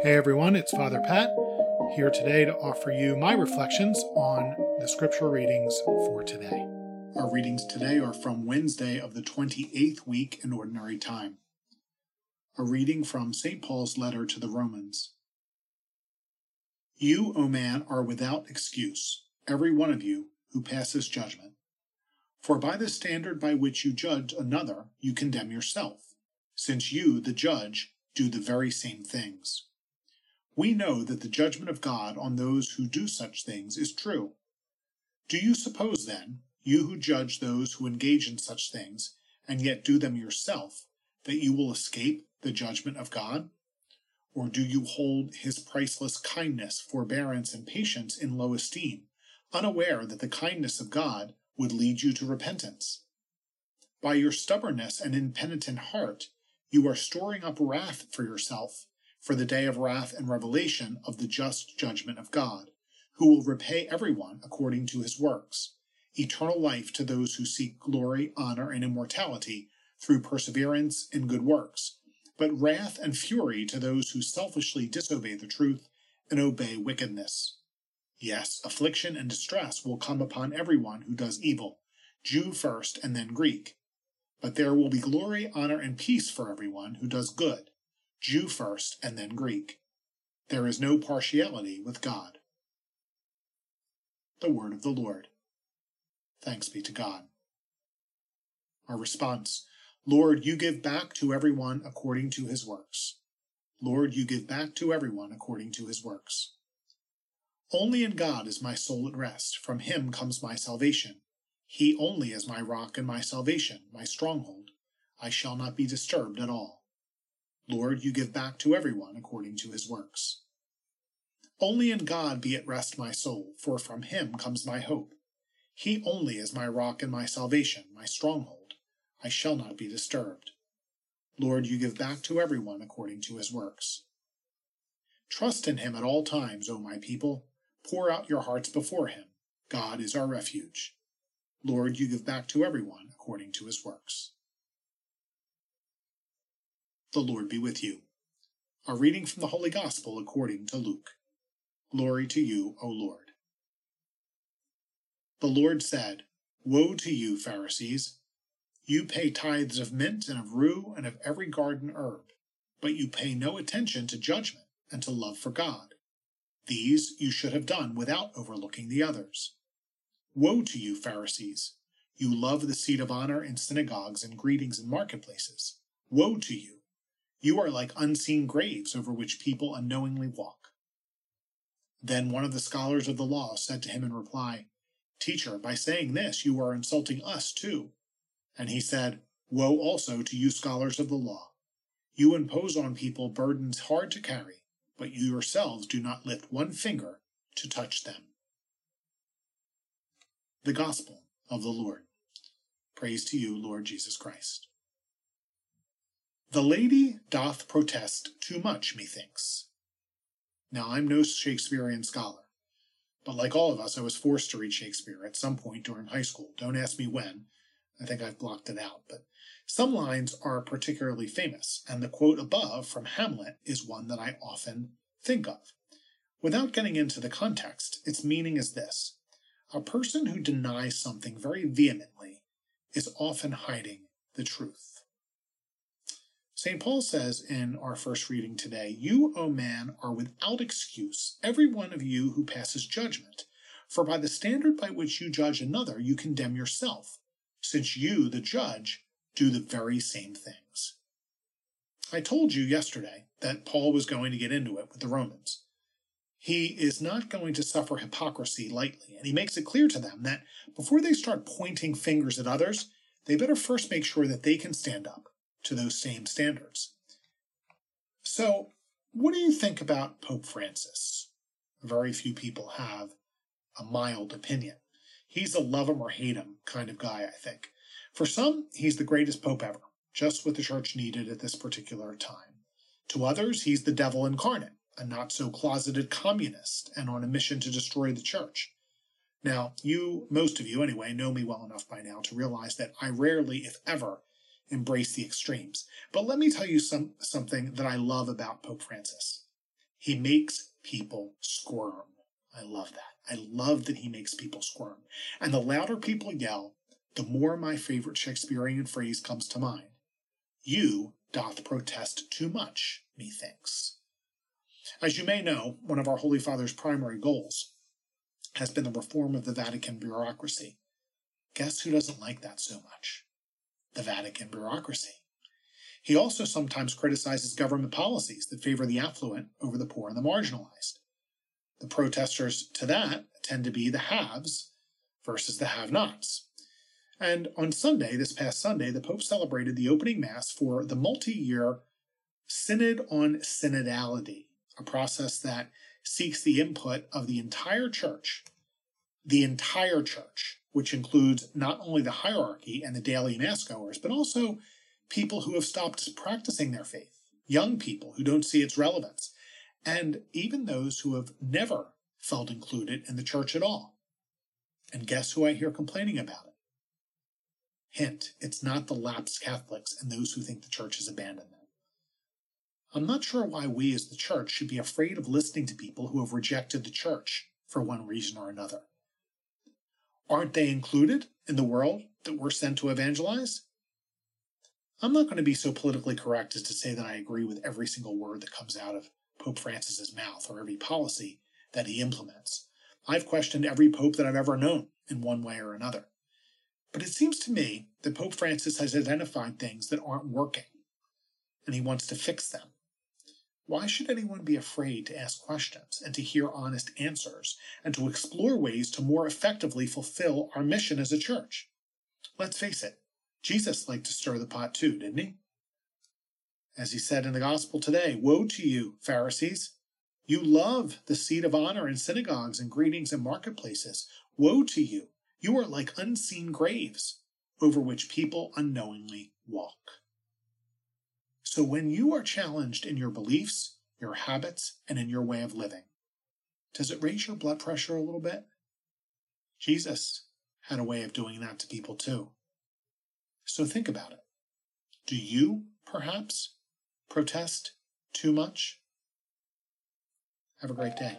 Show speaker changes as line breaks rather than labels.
Hey everyone, it's Father Pat here today to offer you my reflections on the scripture readings for today. Our readings today are from Wednesday of the 28th week in Ordinary Time. A reading from St. Paul's letter to the Romans. You, O man, are without excuse, every one of you who passes judgment. For by the standard by which you judge another, you condemn yourself, since you, the judge, do the very same things. We know that the judgment of God on those who do such things is true. Do you suppose, then, you who judge those who engage in such things, and yet do them yourself, that you will escape the judgment of God? Or do you hold his priceless kindness, forbearance, and patience in low esteem, unaware that the kindness of God would lead you to repentance? By your stubbornness and impenitent heart, you are storing up wrath for yourself for the day of wrath and revelation of the just judgment of God, who will repay everyone according to his works, eternal life to those who seek glory, honor, and immortality through perseverance in good works, but wrath and fury to those who selfishly disobey the truth and obey wickedness. Yes, affliction and distress will come upon everyone who does evil, Jew first and then Greek. But there will be glory, honor, and peace for everyone who does good Jew first and then Greek. There is no partiality with God. The Word of the Lord. Thanks be to God. Our response Lord, you give back to everyone according to his works. Lord, you give back to everyone according to his works. Only in God is my soul at rest. From him comes my salvation. He only is my rock and my salvation, my stronghold. I shall not be disturbed at all. Lord, you give back to everyone according to his works. Only in God be at rest my soul, for from him comes my hope. He only is my rock and my salvation, my stronghold. I shall not be disturbed. Lord, you give back to everyone according to his works. Trust in him at all times, O my people. Pour out your hearts before him. God is our refuge. Lord, you give back to everyone according to his works. The Lord be with you. A reading from the Holy Gospel according to Luke. Glory to you, O Lord. The Lord said, Woe to you, Pharisees! You pay tithes of mint and of rue and of every garden herb, but you pay no attention to judgment and to love for God. These you should have done without overlooking the others. Woe to you, Pharisees! You love the seat of honor in synagogues and greetings in marketplaces. Woe to you! You are like unseen graves over which people unknowingly walk. Then one of the scholars of the law said to him in reply, Teacher, by saying this, you are insulting us too. And he said, Woe also to you scholars of the law! You impose on people burdens hard to carry, but you yourselves do not lift one finger to touch them. The Gospel of the Lord. Praise to you, Lord Jesus Christ. The lady doth protest too much, methinks. Now, I'm no Shakespearean scholar, but like all of us, I was forced to read Shakespeare at some point during high school. Don't ask me when. I think I've blocked it out, but some lines are particularly famous, and the quote above from Hamlet is one that I often think of. Without getting into the context, its meaning is this A person who denies something very vehemently is often hiding the truth. St. Paul says in our first reading today, You, O man, are without excuse, every one of you who passes judgment. For by the standard by which you judge another, you condemn yourself, since you, the judge, do the very same things. I told you yesterday that Paul was going to get into it with the Romans. He is not going to suffer hypocrisy lightly, and he makes it clear to them that before they start pointing fingers at others, they better first make sure that they can stand up to those same standards. So, what do you think about Pope Francis? Very few people have a mild opinion. He's a love him or hate him kind of guy, I think. For some, he's the greatest pope ever, just what the church needed at this particular time. To others, he's the devil incarnate, a not so closeted communist and on a mission to destroy the church. Now, you, most of you anyway, know me well enough by now to realize that I rarely, if ever, embrace the extremes. But let me tell you some, something that I love about Pope Francis. He makes people squirm. I love that. I love that he makes people squirm. And the louder people yell, the more my favorite Shakespearean phrase comes to mind. You doth protest too much, methinks. As you may know, one of our Holy Father's primary goals has been the reform of the Vatican bureaucracy. Guess who doesn't like that so much? The Vatican bureaucracy. He also sometimes criticizes government policies that favor the affluent over the poor and the marginalized. The protesters to that tend to be the haves versus the have nots. And on Sunday, this past Sunday, the Pope celebrated the opening Mass for the multi year Synod on Synodality, a process that seeks the input of the entire church, the entire church, which includes not only the hierarchy and the daily mass goers, but also people who have stopped practicing their faith, young people who don't see its relevance, and even those who have never felt included in the church at all. And guess who I hear complaining about it? Hint, it's not the lapsed Catholics and those who think the church has abandoned them. I'm not sure why we as the church should be afraid of listening to people who have rejected the church for one reason or another. Aren't they included in the world that we're sent to evangelize? I'm not going to be so politically correct as to say that I agree with every single word that comes out of Pope Francis's mouth or every policy that he implements. I've questioned every pope that I've ever known in one way or another. But it seems to me that Pope Francis has identified things that aren't working, and he wants to fix them. Why should anyone be afraid to ask questions and to hear honest answers and to explore ways to more effectively fulfill our mission as a church? Let's face it, Jesus liked to stir the pot too, didn't he? As he said in the gospel today, Woe to you, Pharisees! You love the seat of honor in synagogues and greetings in marketplaces. Woe to you! You are like unseen graves over which people unknowingly walk. So when you are challenged in your beliefs, your habits, and in your way of living, does it raise your blood pressure a little bit? Jesus had a way of doing that to people too. So think about it. Do you, perhaps, protest too much? Have a great day.